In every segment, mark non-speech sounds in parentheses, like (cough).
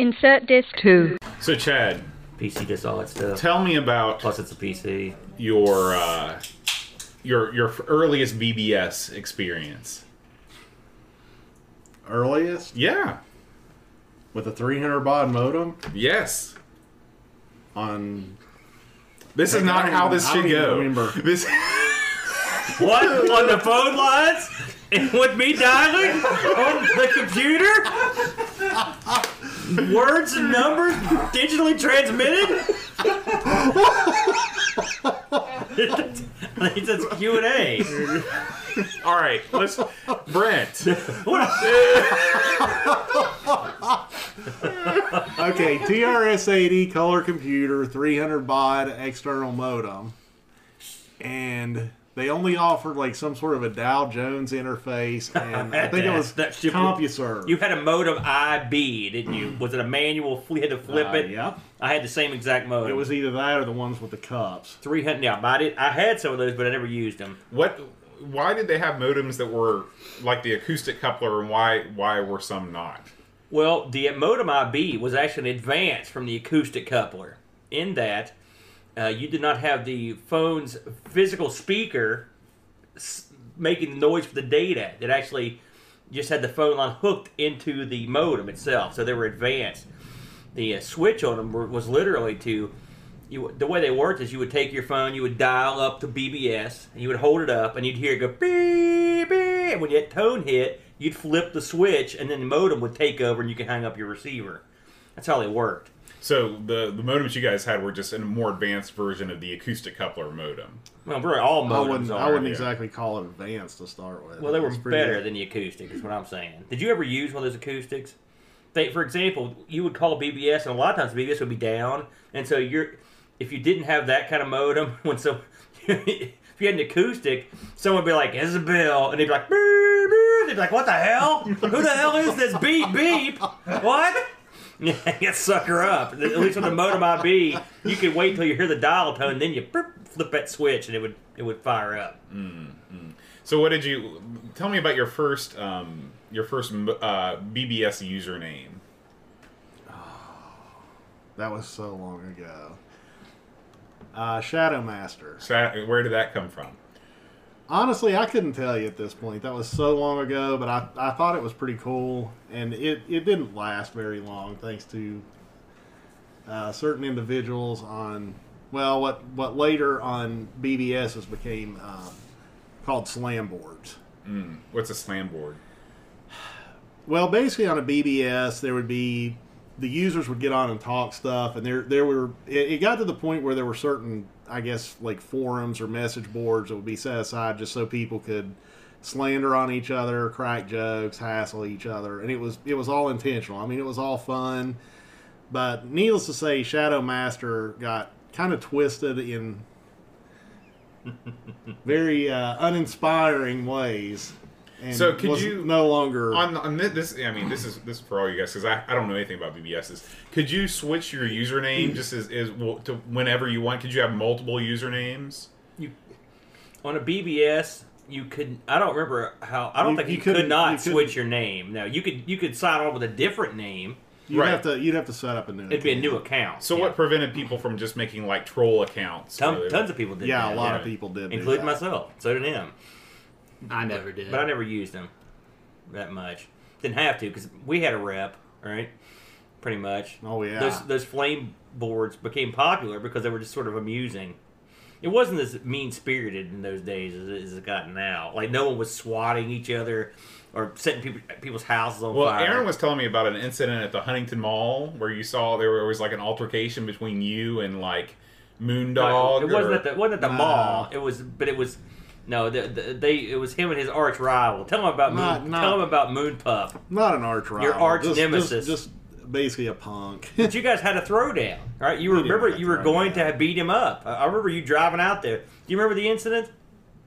Insert disc 2. So Chad, PC does all that stuff. tell me about Plus, it's a PC. your uh, your your earliest BBS experience. Earliest Yeah. with a 300 baud modem Yes. on. This is Heck, I not how even- this I should don't even go. remember. (laughs) This What? on the phone lines? And with me dialing on the computer? (laughs) Words and numbers digitally transmitted? I think that's Q and A. all right. Let's Brent. (laughs) Okay, TRS-80 color computer, 300 baud external modem, and they only offered like some sort of a Dow Jones interface, and I think it (laughs) was That shit- CompuServe. You had a modem IB, didn't you? Was it a manual? You had to flip Uh, it. Yep. I had the same exact modem. It was either that or the ones with the cups. three hundred. Yeah, but I did. I had some of those, but I never used them. What? Why did they have modems that were like the acoustic coupler, and why why were some not? Well, the modem IB was actually an advance from the acoustic coupler in that uh, you did not have the phone's physical speaker s- making the noise for the data. It actually just had the phone line hooked into the modem itself, so they were advanced. The uh, switch on them were, was literally to you. The way they worked is you would take your phone, you would dial up to BBS, and you would hold it up, and you'd hear it go beep beep. And when that tone hit, you'd flip the switch, and then the modem would take over, and you could hang up your receiver. That's how they worked. So the the modems you guys had were just a more advanced version of the acoustic coupler modem. Well, really, all I modems wouldn't. are. I wouldn't yeah. exactly call it advanced to start with. Well, they were better good. than the acoustic, is what I'm saying. Did you ever use one of those acoustics? They, for example, you would call BBS, and a lot of times BBS would be down, and so you're, if you didn't have that kind of modem, (laughs) when so, (laughs) if you had an acoustic, someone would be like, "Isabel," and they'd be like, "Beep, beep." they'd be like, "What the hell? Who the hell is this beep beep? What?" (laughs) Yeah, get sucker up. At least with the modem IB, you could wait till you hear the dial tone, then you beep, flip that switch, and it would it would fire up. So what did you tell me about your first um, your first uh, BBS username? (sighs) That was so long ago. Uh, Shadow Master. Sa- Where did that come from? Honestly, I couldn't tell you at this point. That was so long ago, but I, I thought it was pretty cool, and it, it didn't last very long thanks to uh, certain individuals on, well, what, what later on BBSs became uh, called slam boards. What's a slam board? Well, basically on a BBS, there would be the users would get on and talk stuff, and there there were it, it got to the point where there were certain, I guess, like forums or message boards that would be set aside just so people could slander on each other, crack jokes, hassle each other, and it was it was all intentional. I mean, it was all fun, but needless to say, Shadow Master got kind of twisted in (laughs) very uh, uninspiring ways. And So could was you- no longer On, on this, I mean, this is this is for all you guys because I, I don't know anything about BBSs. Could you switch your username just as is well, to whenever you want? Could you have multiple usernames? you on a BBS you could I don't remember how I don't You- think you you, could couldn't- not you couldn't- switch your name. Now you could you could sign on with a different name. You'd Right. have to you'd have to set up a new. It'd be a account. new account. So Yeah. what prevented people from just making like troll accounts? Ton, where they- tons of people did. Yeah, that, a lot yeah. of people did, do including that. myself. So did him. I never did. But I never used them that much. Didn't have to because we had a rep, right? Pretty much. Oh yeah, Those those flame boards became popular because they were just sort of amusing. It wasn't as mean spirited in those days as it has gotten now. Like no one was swatting each other or setting people, people's houses on Well, fire. Well, Aaron was telling me about an incident at the Huntington Mall where you saw there was like an altercation between you and like Moondog. it wasn't or- at the it wasn't at the Nah. mall. It was, but it was. No, the, the, they it was him and his arch rival. Tell him about Not- Moon, not- tell him about Moon Pup. not an arch rival. Your arch just, nemesis. Just, just basically a punk. (laughs) But you guys had a throwdown, right? You We remember have a you were going to have beat him up. I I remember you driving out there. Do you remember the incident?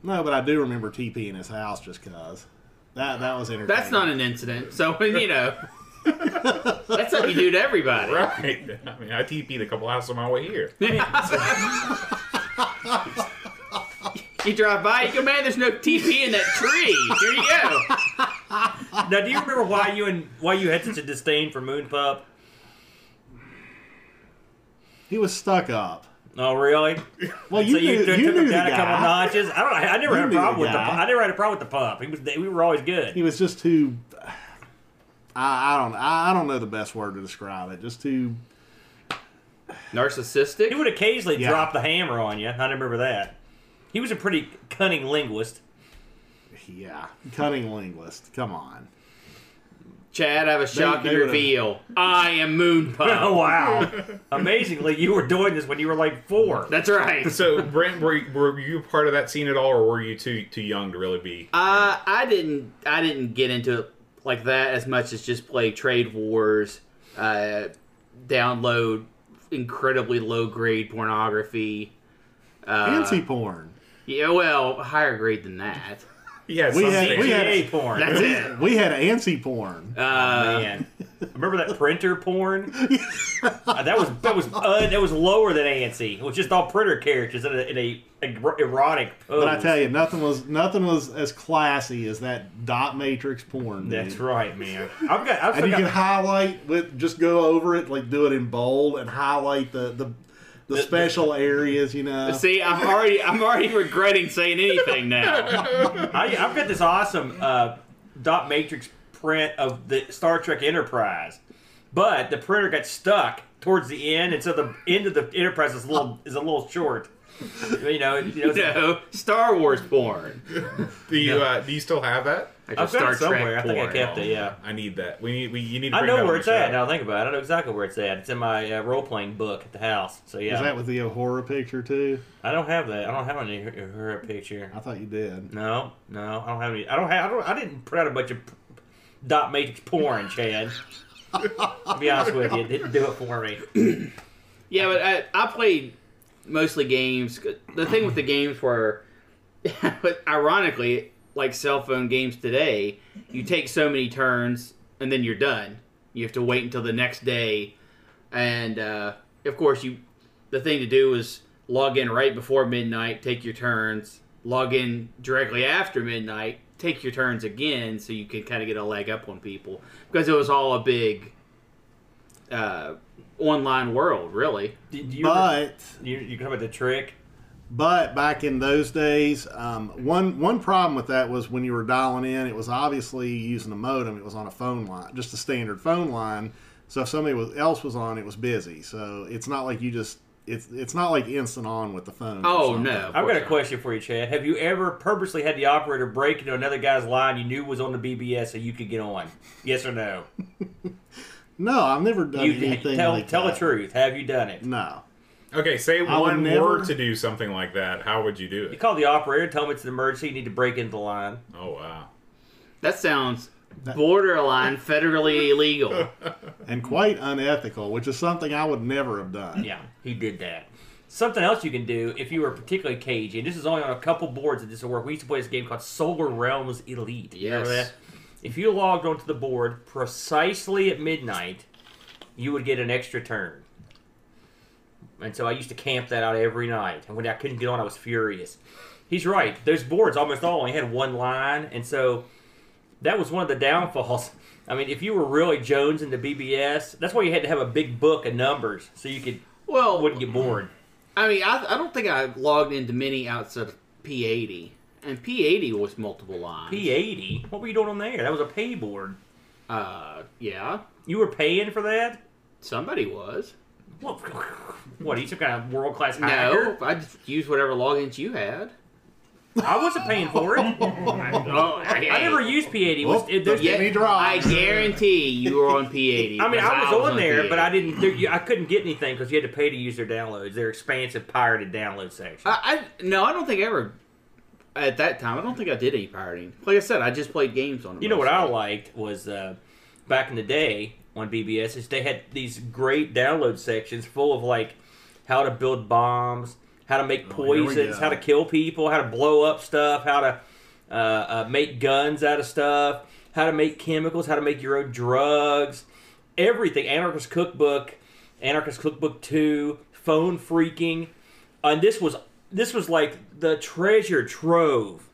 no, but I do remember TP in his house just cause that that was entertaining. That's not an incident. So (laughs) you know, (laughs) that's something you do to everybody. Right. I mean, I TP'd a couple houses on my way here. You drive by, you go, man. There's no TP in that tree. Here you go. (laughs) Now, do you remember why you and why you had such a disdain for Moon Pup? He was stuck up. Oh, really? Well, you so you knew, took you him knew the down a couple guy. notches. I don't. I never You had a knew problem the with the. guy. I never had a problem with the pump. He was. We were always good. He was just too. I, I don't. I, I don't know the best word to describe it. Just too. Narcissistic. He would occasionally Yeah. drop the hammer on you. I remember that. He was a pretty cunning linguist. Yeah, cunning linguist. Come on. Chad, I have a shocking they reveal. I am Moon (laughs) Oh wow! Amazingly, you were doing this when you were like four. That's right. So, Brent, were, were you part of that scene at all, or were you too too young to really be? Uh, I didn't. I didn't get into it like that as much as just play Trade Wars, uh, download incredibly low grade pornography. Uh, Fancy porn. Yeah, well, higher grade than that. (laughs) Yeah, We had- something. we had- CGA porn. That's it. (laughs) We had ANSI porn. Uh, Man, remember that printer porn? (laughs) Uh, that was that was uh, that was lower than ANSI. It was just all printer characters in a, in a, a erotic pose. But I tell you, nothing was nothing was as classy as that dot matrix porn. dude. that's right, man. I've got. I've And you got, can highlight with just go over it, like do it in bold and highlight the the, the special areas. You know. see, I'm already. I'm already regretting saying anything now. I, I've got this awesome uh, dot matrix print of the Star Trek Enterprise, but the printer got stuck towards the end, and so the end of the Enterprise is a little is a little short. You know, you know. no, Star Wars porn. Do you uh, do you still have that? Like I've Star got it somewhere. Trek I think I porn. kept it. Yeah. I need that. We need. We you need. To I know where it's at. Now I think about it. I know exactly where it's at. It's in my uh, role playing book at the house. So yeah, Is that with the horror picture too? I don't have that. I don't have any her, her picture. I thought you did. No, no, I don't have any. I don't have. I, don't, I didn't print out a bunch of dot matrix porn, Chad. to be honest with you, it didn't do it for me. (coughs) Yeah, but I, I played mostly games. The thing with the games were, (laughs) but ironically, like cell phone games today, you take so many turns and then you're done. You have to wait until the next day, and uh, of course, you. The thing to do is log in right before midnight, take your turns. Log in directly after midnight, take your turns again, so you can kind of get a leg up on people because it was all a big uh, online world, really. Did you? ever, But you you come up with the trick? But back in those days, um, one one problem with that was when you were dialing in, it was obviously using a modem. It was on a phone line, just a standard phone line. So if somebody was, else was on, it was busy. So it's not like you just it's it's not like instant on with the phone. Oh no! I've got a question for you, Chad. Have you ever purposely had the operator break into another guy's line you knew was on the BBS so you could get on? Yes or no? (laughs) No, I've never done You anything tell like tell that. the truth. Have you done it? No, Okay, say I would one never- word to do something like that. How would you do it? You it? call the operator, tell him it's an emergency. You need to break into the line. Oh wow. That sounds borderline federally illegal. (laughs) and quite unethical, which is something I would never have done. Yeah, he did that. Something else you can do if you were particularly cagey, and this is only on a couple boards that this will work. We used to play this game called Solar Realms Elite. You Remember Yes. that? If you logged onto the board precisely at midnight, you would get an extra turn. And so I used to camp that out every night. And when I couldn't get on, I was furious. He's right. Those boards almost all only had one line, and so that was one of the downfalls. (laughs) I mean, if you were really Jones in the BBS, that's why you had to have a big book of numbers so you could Well, wouldn't get bored. I mean, I, I don't think I logged into many outside of P80, and P80 was multiple lines. P80. What were you doing on there? That was a pay board. Uh, yeah, You were paying for that? somebody was. What? (laughs) What? Are you some kind of world class hacker? No, I just used whatever logins you had. I wasn't paying for it. (laughs) Oh, I never used P80. It was, Whoop. it, there's, Yeah. me. I guarantee you were on P80. I mean, I because was on there, P80. but I didn't. There, you, I couldn't get anything because you had to pay to use their downloads. Their expansive pirated download section. I, I no, I don't think I ever. At that time, I don't think I did any pirating. Like I said, I just played games on it. You know what I liked was uh, back in the day on BBS is they had these great download sections full of like how to build bombs, how to make Oh, poisons, go. how to kill people, how to blow up stuff, how to uh, uh, make guns out of stuff, how to make chemicals, how to make your own drugs, everything. Anarchist Cookbook, Anarchist Cookbook Two, phone freaking, and this was this was like the treasure trove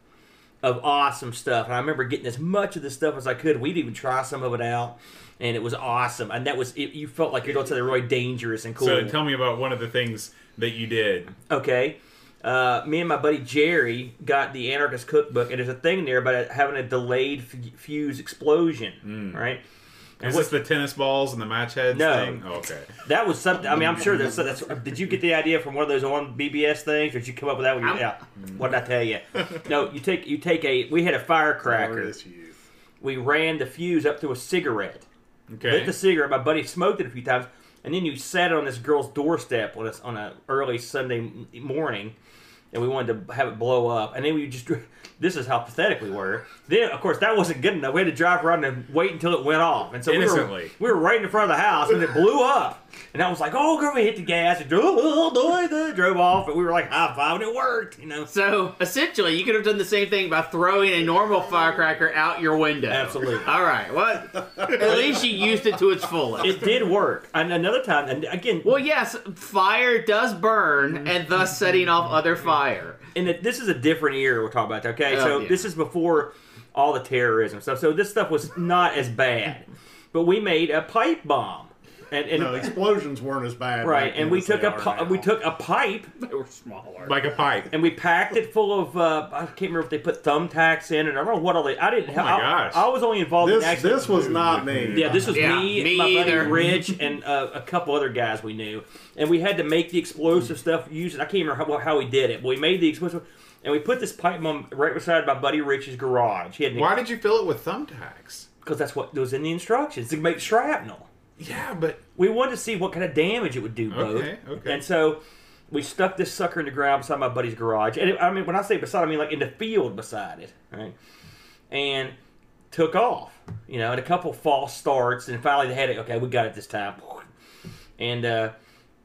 of awesome stuff. And I remember getting as much of this stuff as I could. We'd even try some of it out. And it was awesome. And that was it, you felt like you're doing something really dangerous and cool. So tell me about one of the things that you did. Okay. Uh, me and my buddy Jerry got the Anarchist Cookbook, and there's a thing there about having a delayed f- fuse explosion, right? And Is what- this the tennis balls and the match heads No. thing? Oh, okay. that was something. I mean, I'm sure that's, that's. Did you get the idea from one of those on BBS things, or did you come up with that? When you, I'm- yeah. What did I tell you? No, you take you take a. We had a firecracker. Glorious. We ran the fuse up to a cigarette. Okay. lit the cigarette. My buddy smoked it a few times, and then you sat it on this girl's doorstep on a, on a early Sunday morning, and we wanted to have it blow up. And then we just (laughs) this is how pathetic we were. Then of course that wasn't good enough. We had to drive around and wait until it went off. And so we were, we were right in front of the house, and it blew up. And I was like, "Oh, girl!" We hit the gas and drove, drove off, and we were like high five, and it worked. You know, So essentially, you could have done the same thing by throwing a normal firecracker out your window. Absolutely. All right. What? At least you used it to its fullest. it did work. And another time, and again, well, yes, fire does burn, mm-hmm. and thus setting off other fire. and this is a different era we're talking about. Okay, Oh, so yeah. this is before all the terrorism stuff. So this stuff was not as bad, but we made a pipe bomb, and, and No, explosions weren't as bad. right, and we took a pi- we took a pipe (laughs) They were smaller. like a pipe. and we packed it full of uh, I can't remember if they put thumbtacks in it. I don't know what all they. I didn't. Oh my I, gosh. I was only involved in This actually. this was not me. Yeah, this was Yeah, me, me my buddy. Rich, (laughs) and uh, a couple other guys we knew, and we had to make the explosive stuff using. I can't remember how, how we did it, but we made the explosive, and we put this pipe bomb right beside my buddy Rich's garage. He had Why did you fill it with thumbtacks? because that's what was in the instructions to make shrapnel. Yeah, but We wanted to see what kind of damage it would do, both. Okay, okay. And so we stuck this sucker in the ground beside my buddy's garage, and it, I mean when I say beside, I mean like in the field beside it, right? And took off, you know, and a couple false starts, and finally they had it. Okay, we got it this time, and uh,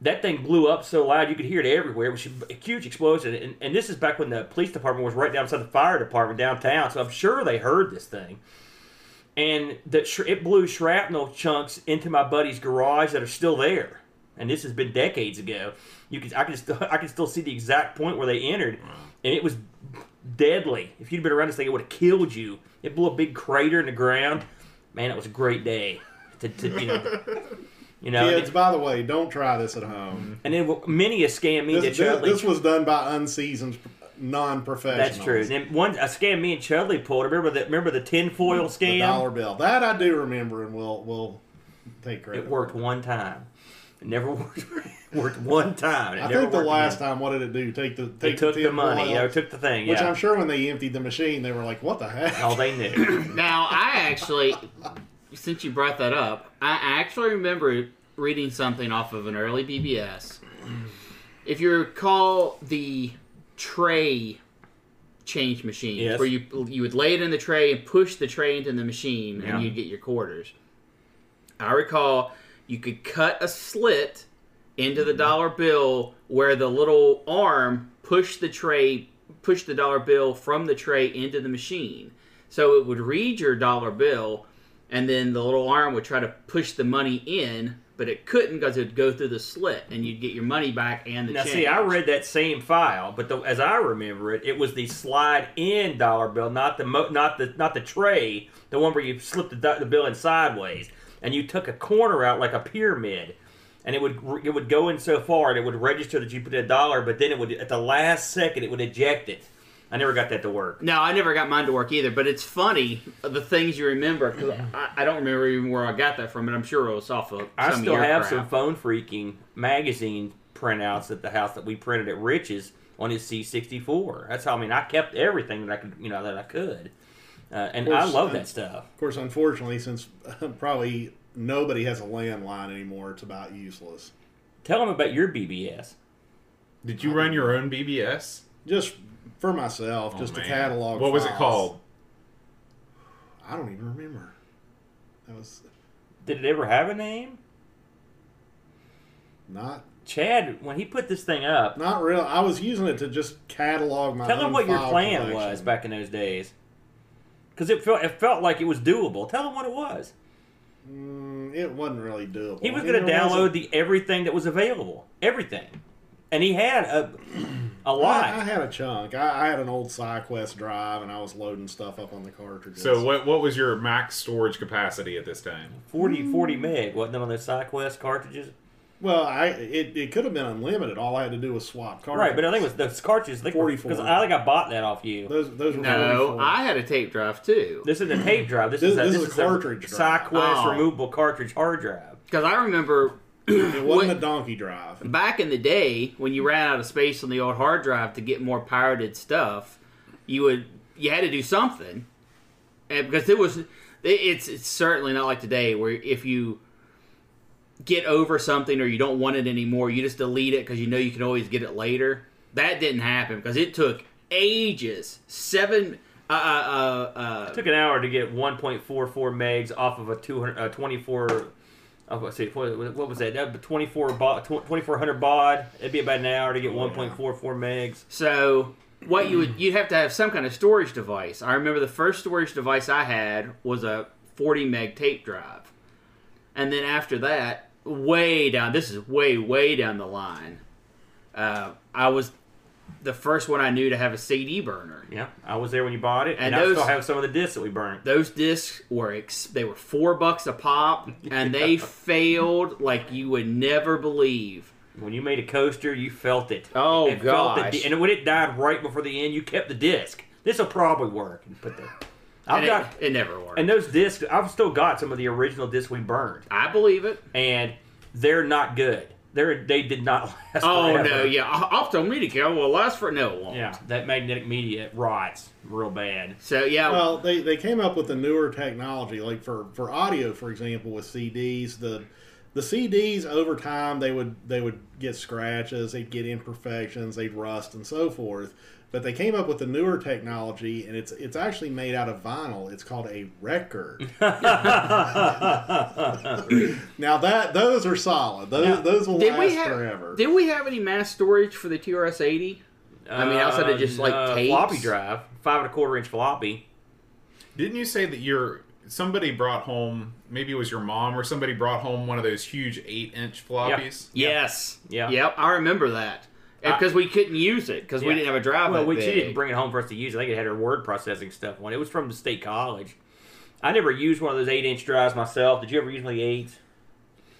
that thing blew up so loud you could hear it everywhere. It was a huge explosion, and, and this is back when the police department was right down beside the fire department downtown, so I'm sure they heard this thing. And that sh- it blew shrapnel chunks into my buddy's garage that are still there. And this has been decades ago. You can I can still (laughs) I can still see the exact point where they entered, and it was deadly. If you'd been around this thing, it would have killed you. It blew a big crater in the ground. Man, it was a great day. To, to you know, (laughs) you know. Kids, by the way, don't try this at home. and then many a scam me This, Chudley. this was done by unseasoned, non-professionals. That's true. And one a scam me and Chudley pulled. Remember the remember the tinfoil scam? The dollar bill. That I do remember, and we'll we'll take credit. It worked one time. It never (laughs) worked. worked one time. It I think the last again. time, what did it do? Take the They take took the tin money. foil? You know, took the thing. Which yeah. I'm sure when they emptied the machine, they were like, "What the heck?" All they knew. (laughs) Now, I actually, since you brought that up, I actually remember reading something off of an early BBS. If you recall the tray change machines, Yes. where you you would lay it in the tray and push the tray into the machine, Yeah. and you'd get your quarters. I recall you could cut a slit into the mm-hmm. dollar bill where the little arm pushed the tray, pushed the dollar bill from the tray into the machine. So it would read your dollar bill, and then the little arm would try to push the money in, but it couldn't because it would go through the slit, and you'd get your money back and the Now, change. see, I read that same file, but the, as I remember it, it was the slide-in dollar bill, not the mo- not the not the tray, the one where you slip the, the bill in sideways, and you took a corner out like a pyramid, and it would it would go in so far, and it would register that you put a dollar, but then it would at the last second it would eject it. I never got that to work. No, I never got mine to work either, but it's funny the things you remember. 'cause I, I don't remember even where I got that from, but I'm sure it was off of. I some still of your have crap. some phone freaking magazine printouts at the house that we printed at Rich's on his C64. That's how I mean I kept everything that I could, you know, that I could, uh, and Of I love that stuff. Of course, unfortunately, since (laughs) probably nobody has a landline anymore, it's about useless. Tell them about your BBS. did you run your own BBS? Just for myself, Oh, just to man. catalog. What was it called? I don't even remember. That was Did it ever have a name? not Chad, when he put this thing up, not real. I was using it to just catalog my. tell him own what your plan collection. was back in those days. Because it felt it felt like it was doable. Tell him what it was. Mm, it wasn't really doable. He was going to there wasn't- download the everything that was available. Everything. And he had a a lot. I had a chunk. I, I had an old SyQuest drive, and I was loading stuff up on the cartridges. So what what was your max storage capacity at this time? 40, 40 meg, wasn't it on those SyQuest cartridges? Well, I it, it could have been unlimited. All I had to do was swap cartridges. Right, but I think it was those cartridges. Because 44. I think I bought that off you. those those were No, 44. I had a tape drive too. This is a tape drive. This, This- is a, this this is a cartridge a drive. SyQuest Oh. removable cartridge hard drive. Because I remember It wasn't What- a donkey drive. back in the day when you ran out of space on the old hard drive to get more pirated stuff, you would you had to do something, and because it was it- it's it's certainly not like today where if you get over something or you don't want it anymore, you just delete it because you know you can always get it later. That didn't happen because it took ages seven. Uh, uh, uh, uh, It took an hour to get 1.44 megs off of a 200, uh, 24. Oh, let's see, what, what was that? That was 24 baud, 2400 baud. It'd be about an hour to get 1.44 megs. So what you would you'd have to have some kind of storage device. I remember the first storage device I had was a 40 meg tape drive, and then after that, way down. This is way way down the line. Uh, I was the first one I knew to have a CD burner. Yeah, I was there when you bought it, and, And I those- still have some of the discs that we burned. Those discs were ex- they were four bucks a pop, and they (laughs) failed like you would never believe. When you made a coaster, you felt it. Oh, the gosh. and when it died right before the end, you kept the disc. This will probably work. And put the. I've And got it, it never worked. and those discs. I've still got some of the original discs we burned, I believe it. and they're not good. They're they did not (laughs) last. Oh forever. no, yeah, optomedia will last for no it won't. Yeah, that magnetic media rots real bad. So yeah, Well, they, they came up with the newer technology, like for, for audio, for example, with CDs. The the CDs over time they would they would get scratches, they'd get imperfections, they'd rust, and so forth. But they came up with the newer technology, and it's it's actually made out of vinyl. It's called a record. (laughs) now that those are solid. Those Now, those will did last we have forever. did we have any mass storage for the TRS eighty? I mean, outside of just, like, uh, tapes? floppy drive, five and a quarter inch floppy. Didn't you say that your somebody brought home? Maybe it was your mom or somebody brought home one of those huge eight inch floppies. Yes. Yeah. Yep. I remember that Uh, because we couldn't use it because we didn't have a drive. Well, that we, she big. didn't bring it home for us to use. I think it had her word processing stuff on it. It was from the state college. I never used one of those eight inch drives myself. Did you ever use one of the eights?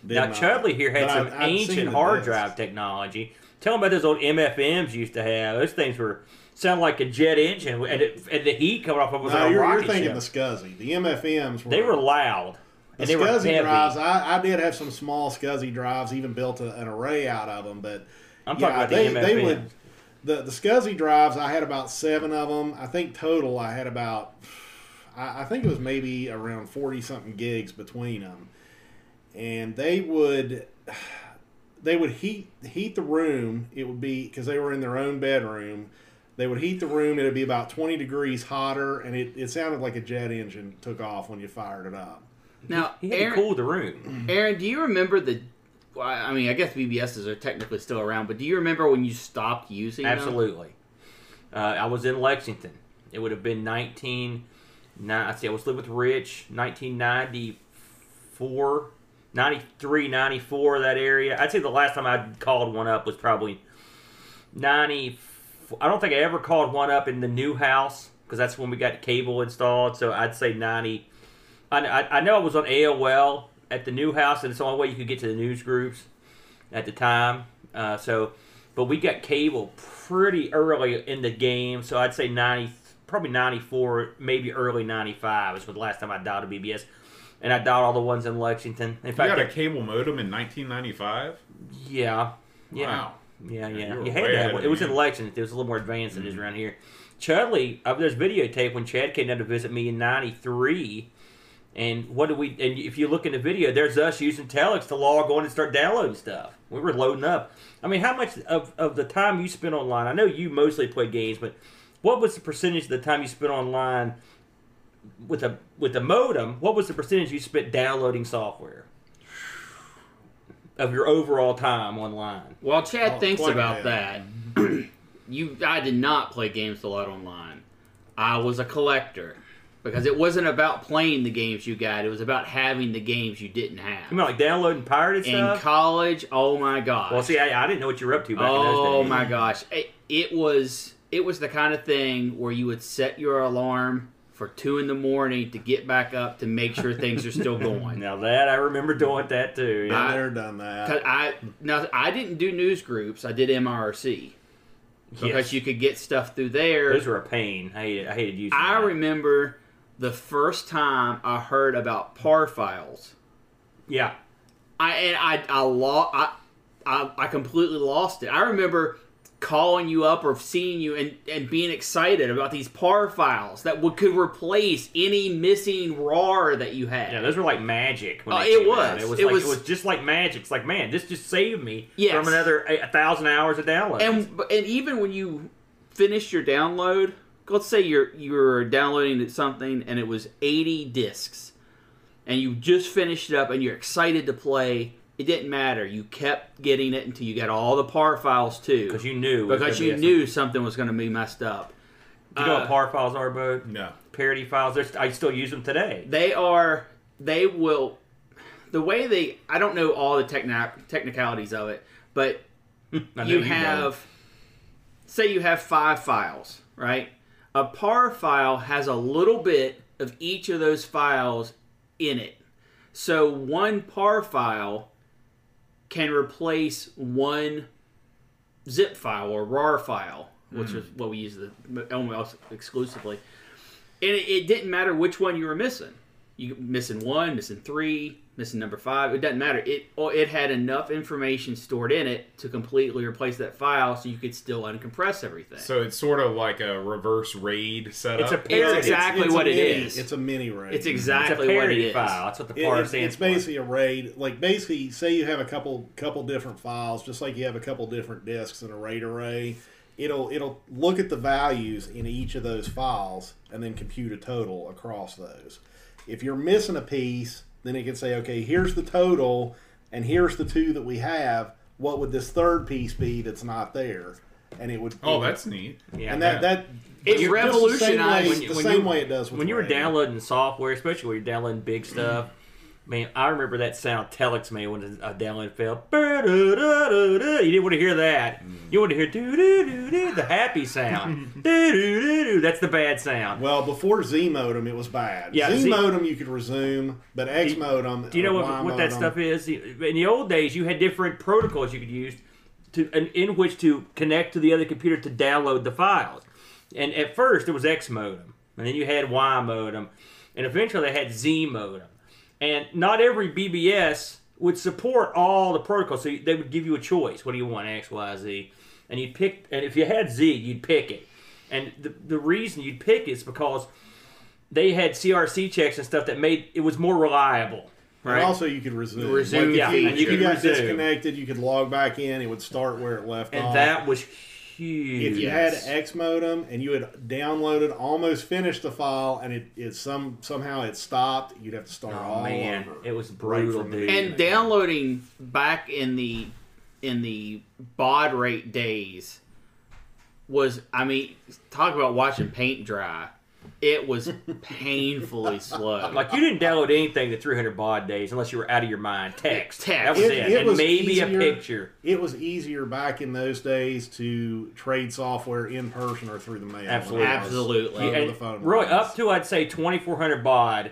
Did Now not. Chudley here had some I've- I've ancient hard discs. drive technology. Tell them about those old MFMs you used to have. Those things were sound like a jet engine, and, it, and the heat coming off of it was No, like a you're, you're thinking ship. the SCSI. The MFMs were They were loud. The and they were SCSI heavy. drives, I, I did have some small SCSI drives, even built a, an array out of them. But I'm talking yeah, about the they, they would the the SCSI drives. I had about seven of them. I think total I had about, I, I think it was maybe around forty something gigs between them, and they would. They would heat heat the room. It would be because they were in their own bedroom. They would heat the room. It would be about twenty degrees hotter, and it, it sounded like a jet engine took off when you fired it up. now, He had to Aaron, cool the room. Aaron, do you remember the? I mean, I guess BBSs are technically still around, but do you remember when you stopped using? Absolutely. Uh, I was in Lexington. It would have been 19. ni- I see. I was living with Rich. 1994, 93, 94. That area. I'd say the last time I called one up was probably 90. I don't think I ever called one up in the new house because that's when we got cable installed. So I'd say 90. I, I, I know I was on AOL at the new house, and it's the only way you could get to the news groups at the time. Uh, so, but we got cable pretty early in the game, so I'd say 90, probably 94, maybe early 95 is the last time I dialed a BBS. And I dialed all the ones in Lexington. In You fact, got a cable modem in 1995. yeah, yeah. Wow. Yeah, Yeah, you You had that one. It was in Lexington. It was a little more advanced than it is around here. Chudley, uh, there's videotape when Chad came down to visit me in '93, and what do we? And if you look in the video, there's us using Telix to log on and start downloading stuff. We were loading up. I mean, how much of, of the time you spent online? I know you mostly play games, but what was the percentage of the time you spent online with a with a modem? What was the percentage you spent downloading software of your overall time online? While Chad Oh, thinks about bit. that, (clears throat) you, I did not play games a lot online. I was a collector. Because it wasn't about playing the games you got; it was about having the games you didn't have. You mean like downloading pirated In stuff? college, oh my gosh! well, see, I, I didn't know what you were up to back in those oh days. my gosh, it, it was it was the kind of thing where you would set your alarm for two in the morning to get back up to make sure things are still (laughs) going. Now that I remember doing that too. Been Yeah. I- there, done that. 'Cause I now I didn't do news groups. I did MRC because Yes. you could get stuff through there. Those were a pain. I hated, I hated using. I that. remember the first time I heard about PAR files. Yeah. I and I I lost I, I I completely lost it. I remember calling you up or seeing you and, and being excited about these PAR files that would could replace any missing RAR that you had. Yeah, those were like magic. When Oh, it was. out. It was. It like, was- It was just like magic. It's like, man, this just saved me Yes. from another a, a thousand hours of downloads. and and even when you finished your download, let's say you're you're downloading something and it was 80 discs, and you just finished it up and you're excited to play. It didn't matter. You kept getting it until you got all the PAR files too, because you knew. because you be knew something was going to be messed up. Do you know uh, what PAR files are, Bo? No. Parity files. They're, I still use them today. They are. They will. The way they. I don't know all the techni- technicalities of it, but (laughs) I know you know. have say you have five files right a par file has a little bit of each of those files in it. So one par file can replace one zip file or rar file which hmm. is what we use the almost exclusively. And it, it didn't matter which one you were missing you missing one missing three missing number five it doesn't matter it it had enough information stored in it to completely replace that file so you could still uncompress everything So it's sort of like a reverse raid setup. It's a it's exactly It's a what it mini- is It's a mini raid. it's It's a exactly what it parity is file. That's what the It- PAR it's, stands it's for. basically a raid. Like basically, say you have a couple couple different files, just like you have a couple different disks in a RAID array. It'll it'll look at the values in each of those files and then compute a total across those. If you're missing a piece, then it can say, okay, here's the total, and here's the two that we have. What would this third piece be that's not there? And it would. oh, it that's neat. Yeah. and that that It just the same way- revolutionized the when same you- way it does with when you were RAID. downloading software, especially when you're downloading big stuff. Man, I remember that sound Telix made when a download failed. You didn't want to hear that. You want to hear doo doo doo doo, the happy sound. doo doo doo doo. That's the bad sound. Well, before Z modem, it was bad. Yeah, Z, Z- modem you could resume, but X modem. Do you know uh, what, Y what that modem- stuff is? In the old days, you had different protocols you could use to in, in which to connect to the other computer to download the files. And at first, it was X modem, and then you had Y modem, and eventually they had Z modem. And not every BBS would support all the protocols, so they would give you a choice. What do you want, X, Y, Z? And you'd pick. And if you had Z, you'd pick it. And the, the reason you'd pick it is because they had CRC checks and stuff that made it was more reliable. And Right. also, you could resume. Resume if yeah, you, and you you could got resume. disconnected, you could log back in. It would start where it left and off. And that was huge. if you Yes. had X modem and you had downloaded, almost finished the file, and it, it some somehow it stopped, you'd have to start oh all man, over. it was brutal, from dude. and downloading back in the in the baud rate days was i mean talk about watching paint dry it was (laughs) painfully slow like you didn't download anything to 300 baud days unless you were out of your mind. Text. Text. That was it. It- it and was maybe a picture. It was easier back in those days to trade software in person or through the mail. Absolutely. Absolutely. over And the phone really, lines. up to I'd say 2400 baud,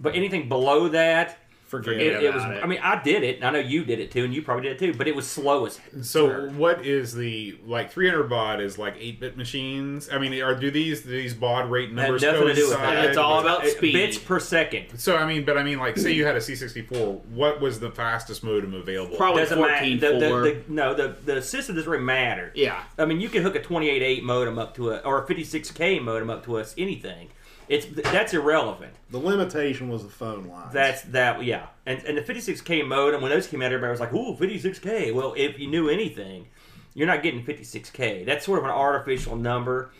but anything below that, Forget it, it was. it. I mean, I did it. and I know you did it too, and you probably did it too. But it was slow as. So dirt. what is the like 300 baud is like 8-bit machines? I mean, are do these do these baud rate Had numbers nothing to do with that. It's all about It- speed. bits per second. So I mean, but I mean, like, say you had a C64, what was the fastest modem available? Probably Doesn't 14 The, the, 4. the, no, the the system doesn't really matter. yeah I mean, you can hook a 28.8 modem up to a or a 56k modem up to us anything. It's that's irrelevant. The limitation was the phone lines. That's that yeah. And and the 56k modem when those came out, everybody was like, "Ooh, 56k." Well, if you knew anything, you're not getting 56k. That's sort of an artificial number.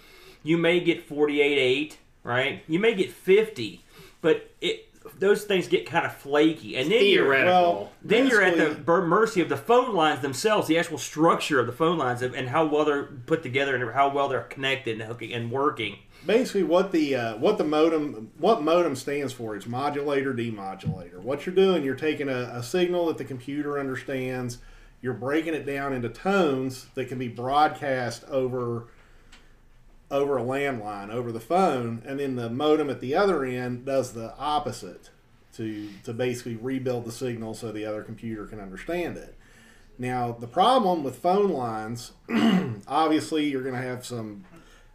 You may get 48.8, right? You may get 50, but it those things get kind of flaky, and then you're well, then you're at the mercy of the phone lines themselves, the actual structure of the phone lines, and and how well they're put together and how well they're connected and hooking and working. basically what the uh, what the modem what modem stands for is modulator demodulator. What you're doing, you're taking a, a signal that the computer understands, you're breaking it down into tones that can be broadcast over over a landline, over the phone, and then the modem at the other end does the opposite to to basically rebuild the signal so the other computer can understand it. Now, the problem with phone lines, (clears throat) obviously, you're going to have some.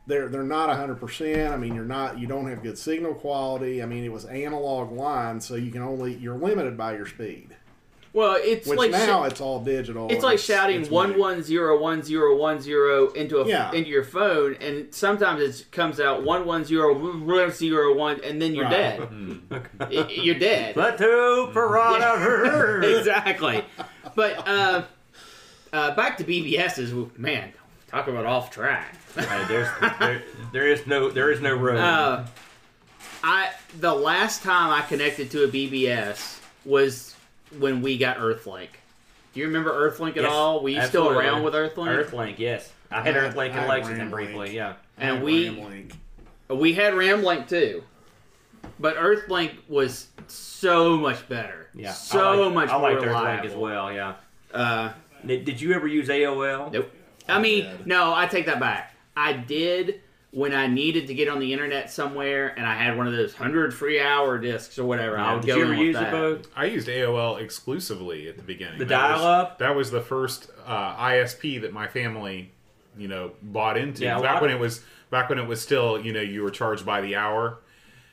They're they're not 100%. I mean, you're not. You don't have good signal quality. I mean, it was analog lines, so you can only you're limited by your speed. Well, it's Which like now sh- it's all digital. it's and like shouting it's one weird. one zero one zero one zero into a Yeah. into your phone, and sometimes it comes out one one zero one zero one, and then you're Right. dead. Y- you're dead. But Plateau Piranha. (laughs) exactly. But uh, uh, back to BBS's. Man, talk about off track. Hey, there's, there, there is no there is no road. Uh, I the last time I connected to a BBS was when we got Earthlink. Do you remember Earthlink at Yes, all? Were you absolutely. still around with Earthlink? Earthlink, yes. I had I- Earthlink I in had Lexington Ramlink. briefly, yeah. And we Ramlink. we had Ramlink too, but Earthlink was so much better. Yeah. so I like, much I more liked reliable Earthlink as well, yeah. Uh, Did, did you ever use AOL? Nope. I mean, did. no, I take that back. I did when I needed to get on the internet somewhere and I had one of those 100 free hour discs or whatever. I would Did go you in ever with use that. it, Bo? I used AOL exclusively at the beginning. The dial-up? That was the first uh, ISP that my family, you know, bought into. Yeah, back lot- when it was back when it was still, you know, you were charged by the hour,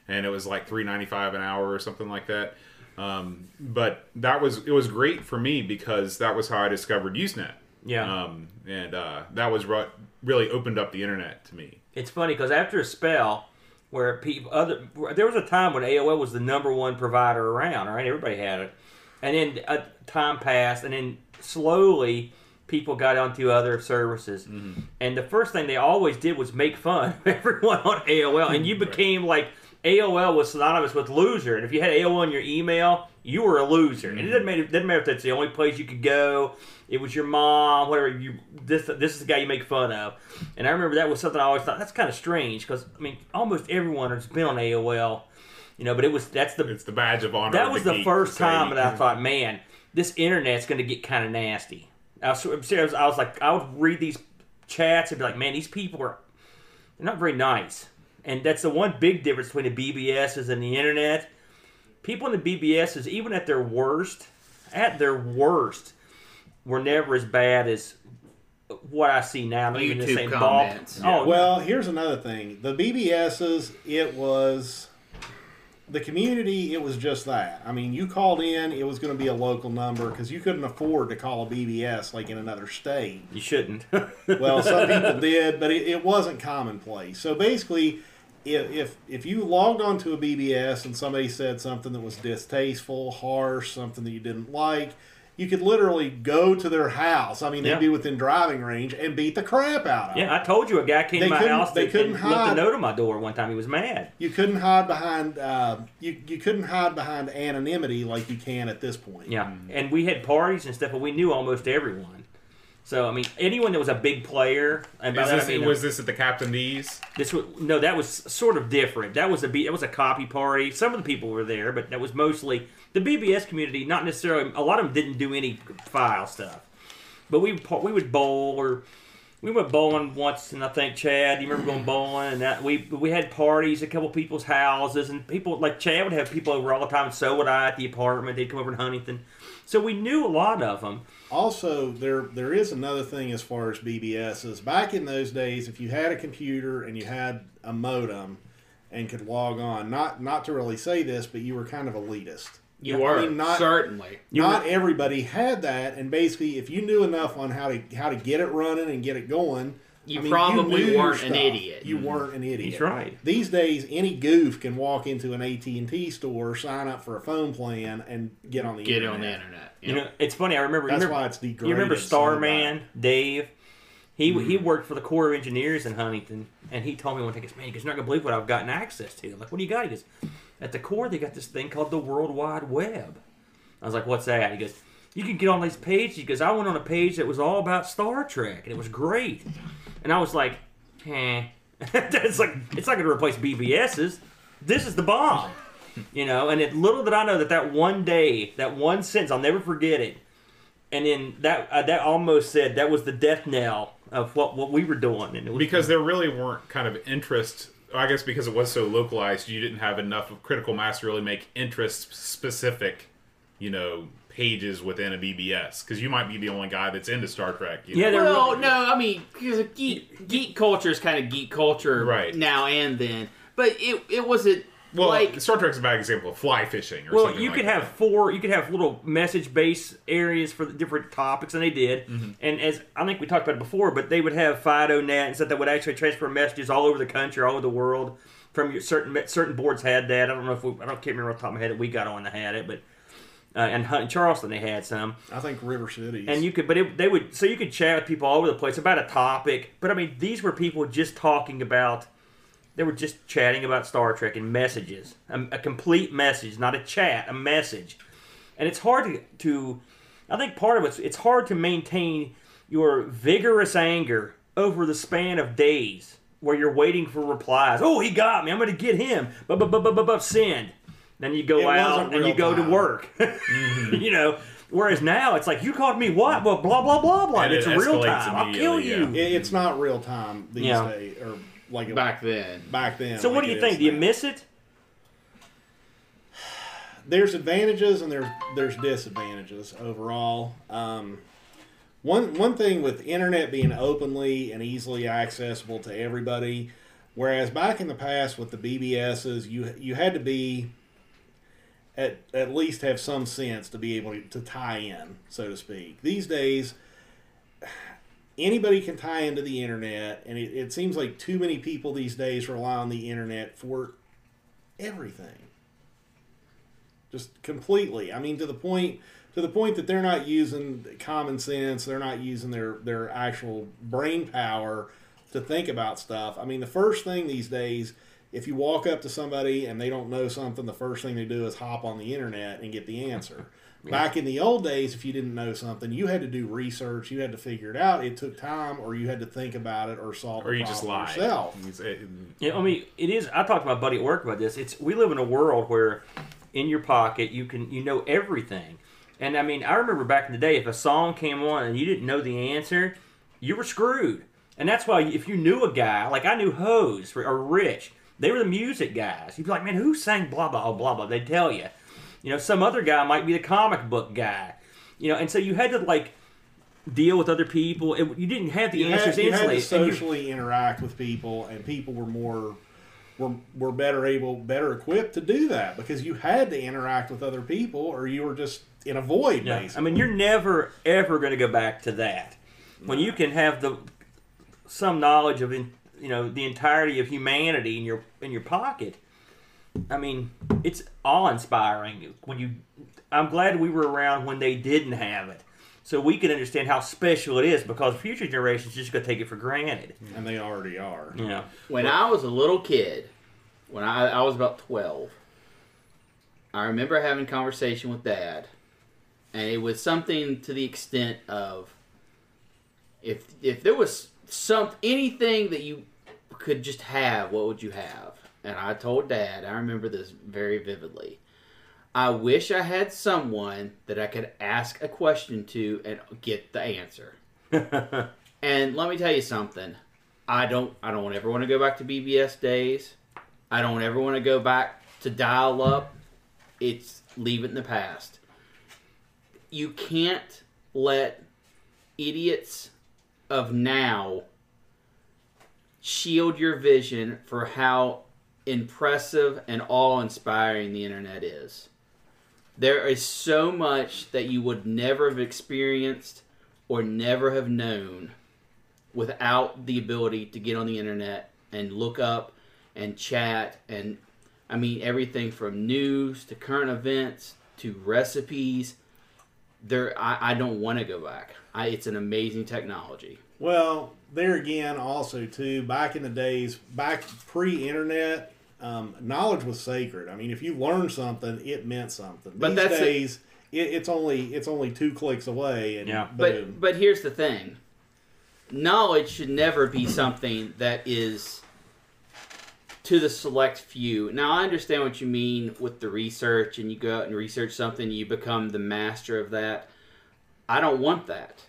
and it was like three ninety five an hour or something like that. Um, but that was it was great for me because that was how I discovered Usenet. Yeah. Um, and uh, that was what really opened up the internet to me. It's funny because after a spell where people other there was a time when AOL was the number one provider around, right? Everybody had it, and then uh, time passed, and then slowly people got onto other services, and the first thing they always did was make fun of (laughs) everyone on AOL, and you became like AOL was synonymous with loser, and if you had AOL in your email, you were a loser, and it doesn't mm-hmm. matter, it doesn't matter if that's the only place you could go. It was your mom, whatever. You this this is the guy you make fun of, and I remember that was something I always thought that's kind of strange because I mean almost everyone has been on AOL, you know. But it was that's the It's the badge of honor. that was the the first time that I thought, man, this internet's going to get kind of nasty. I was, I'm serious, I was like, I would read these chats and be like, man, these people are they're not very nice. And that's the one big difference between the BBSs and the internet. People in the BBSs, even at their worst, at their worst, were never as bad as what I see now. Not even the YouTube same comments. ball. Oh, Well, here's another thing. The BBSs, it was the community. It was just that. I mean, you called in, it was going to be a local number because you couldn't afford to call a BBS like in another state. you shouldn't. Well, some (laughs) people did, but it, it wasn't commonplace. So basically, if, if if you logged onto a BBS and somebody said something that was distasteful, harsh, something that you didn't like, you could literally go to their house. I mean, they'd be within driving range and beat the crap out of them. yeah, I told you a guy came They to my house they couldn't and left a note on my door one time. He was mad. You couldn't hide behind uh, you. You couldn't hide behind anonymity like you can at this point. Yeah, and we had parties and stuff, but we knew almost everyone. So I mean, anyone that was a big player, and by Is that this, I mean, was uh, this at the Captain D's? this was no, that was sort of different. That was a that was a copy party. Some of the people were there, but that was mostly the BBS community. Not necessarily. A lot of them didn't do any file stuff, but we would- we would bowl or. We went bowling once, and I think Chad. You remember going bowling, and that we we had parties at a couple people's houses, and people like Chad would have people over all the time. And so would I at the apartment. They'd come over to Huntington, so we knew a lot of them. Also, there there is another thing as far as BBSs. Back in those days, if you had a computer and you had a modem and could log on, not not to really say this, but you were kind of elitist. You I were mean, not- certainly. not everybody had that, and basically, if you knew enough on how to how to get it running and get it going, You I mean, probably knew your weren't an idiot. You weren't an idiot. He's right. These days, any goof can walk into an AT and T store, sign up for a phone plan, and get on the Get internet. on the internet. You know, it's funny. I remember. That's you remember, why it's degraded. You remember so Starman Dave? He Mm-hmm. he worked for the Corps of Engineers in Huntington, and he told me one thing. He goes, "Man, he goes, you're not gonna believe what I've gotten access to." I'm like, "What do you got?" He goes, "At the Corps, they got this thing called the World Wide Web." I was like, "What's that?" He goes, "You can get on these pages." He goes, "I went on a page that was all about Star Trek, and it was great." And I was like, "Eh." (laughs) it's like it's not going to replace BBS's. This is the bomb, you know. And it, little did I know that that one day, that one sentence, I'll never forget it. And then that uh, that almost said that was the death knell of what what we were doing. And it was because there really weren't kind of interest. I guess because it was so localized, you didn't have enough of critical mass to really make interest specific, you know, pages within a BBS. Because you might be the only guy that's into Star Trek. You Yeah, know? they're- Well, no, I mean, because geek geek culture is kind of geek culture Right. now and then, but it it wasn't well, like Star Trek's a bad example of fly fishing or Well, something. you like could that. have four. You could have little message-based areas for the different topics, and they did. Mm-hmm. And as I think we talked about it before, but they would have FidoNet and stuff that would actually transfer messages all over the country, all over the world. From your certain certain boards had that. I don't know if we, I don't can't remember off the top of my head that we got on that had it, but uh, and Hunt and Charleston they had some. I think River City. And you could, but it, they would, so you could chat with people all over the place about a topic. But I mean, these were people just talking about, they were just chatting about Star Trek and messages, a, a complete message, not a chat, a message. And it's hard to, to, I think part of it's, it's hard to maintain your vigorous anger over the span of days where you're waiting for replies. Oh, he got me. I'm going to get him. But, but, but, but, but, but, send. Then you go It out wasn't and you real go to time. work. (laughs) Mm-hmm. you know, whereas now it's like you called me what? Well, blah blah blah blah. And it's it real escalates time. I'll kill immediately, you. It, it's not real time these Yeah. days, or like back then. back then. So what do you think? is Do you miss it? (sighs) there's advantages and there's there's disadvantages overall. Um, one one thing with internet being openly and easily accessible to everybody, whereas back in the past with the BBSs, you you had to be at at least have some sense to be able to, to tie in, so to speak. These days. Anybody can tie into the internet, and it, it seems like too many people these days rely on the internet for everything just completely. I mean, to the point to the point that they're not using common sense. They're not using their their actual brain power to think about stuff. I mean, the first thing these days, if you walk up to somebody and they don't know something, the first thing they do is hop on the internet and get the answer. Back in the old days, if you didn't know something, you had to do research. You had to figure it out. It took time, or you had to think about it, or solve or the you just problem lie yourself. Yeah, I mean, it is. I talked to my buddy at work about this. It's we live in a world where, in your pocket, you can you know everything. And I mean, I remember back in the day, if a song came on and you didn't know the answer, you were screwed. And that's why if you knew a guy, like I knew Hose or- or Rich, they were the music guys. You'd be like, man, who sang blah blah blah blah? They'd tell you. You know, some other guy might be the comic book guy. You know, and so you had to like deal with other people. It, you didn't have the you answers had, you had to instantly. you- socially interact with people, and people were more were were better able, better equipped to do that because you had to interact with other people, or you were just in a void. Yeah. Basically, I mean, you're never ever going to go back to that when you can have the some knowledge of in, you know the entirety of humanity in your in your pocket. I mean, it's awe inspiring when you. I'm glad we were around when they didn't have it, so we can understand how special it is. Because future generations just going to take it for granted. and they already are. Yeah. know, When I was a little kid, when I, I was about 12, I remember having a conversation with Dad, and it was something to the extent of if if there was some anything that you could just have, what would you have? And I told Dad, I remember this very vividly. I wish I had someone that I could ask a question to and get the answer. (laughs) and let me tell you something. I don't I don't ever want to go back to BBS days. I don't ever want to go back to dial up. It's leave it in the past. You can't let idiots of now shield your vision for how impressive and awe-inspiring the internet is. There is so much that you would never have experienced or never have known without the ability to get on the internet and look up and chat and I mean everything from news to current events to recipes. There, I, I don't want to go back. I, it's an amazing technology. Well, there again, also too, back in the days, back pre-internet, um, knowledge was sacred. I mean, if you learned something, it meant something. But These that's it. days, it, it's only it's only two clicks away, and Yeah. boom. But but here's the thing. Knowledge should never be something that is to the select few. Now I understand what you mean with the research, and you go out and research something, you become the master of that. I don't want that.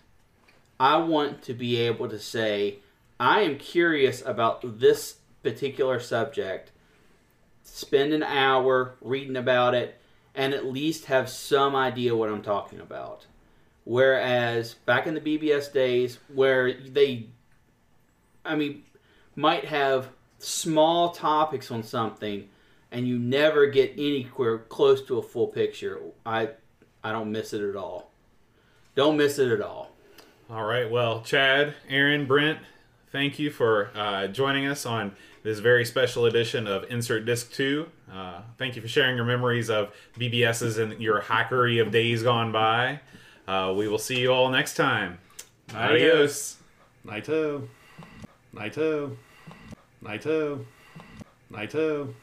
I want to be able to say, I am curious about this particular subject. Spend an hour reading about it, and at least have some idea what I'm talking about. Whereas back in the BBS days, where they, I mean, might have small topics on something, and you never get anywhere close to a full picture. I, I don't miss it at all. Don't miss it at all. All right. Well, Chad, Aaron, Brent, thank you for uh, joining us on this very special edition of Insert Disc 2. Uh, thank you for sharing your memories of BBSs and your hackery of days gone by. Uh, we will see you all next time. Adios. Naito. Naito. Naito. Naito.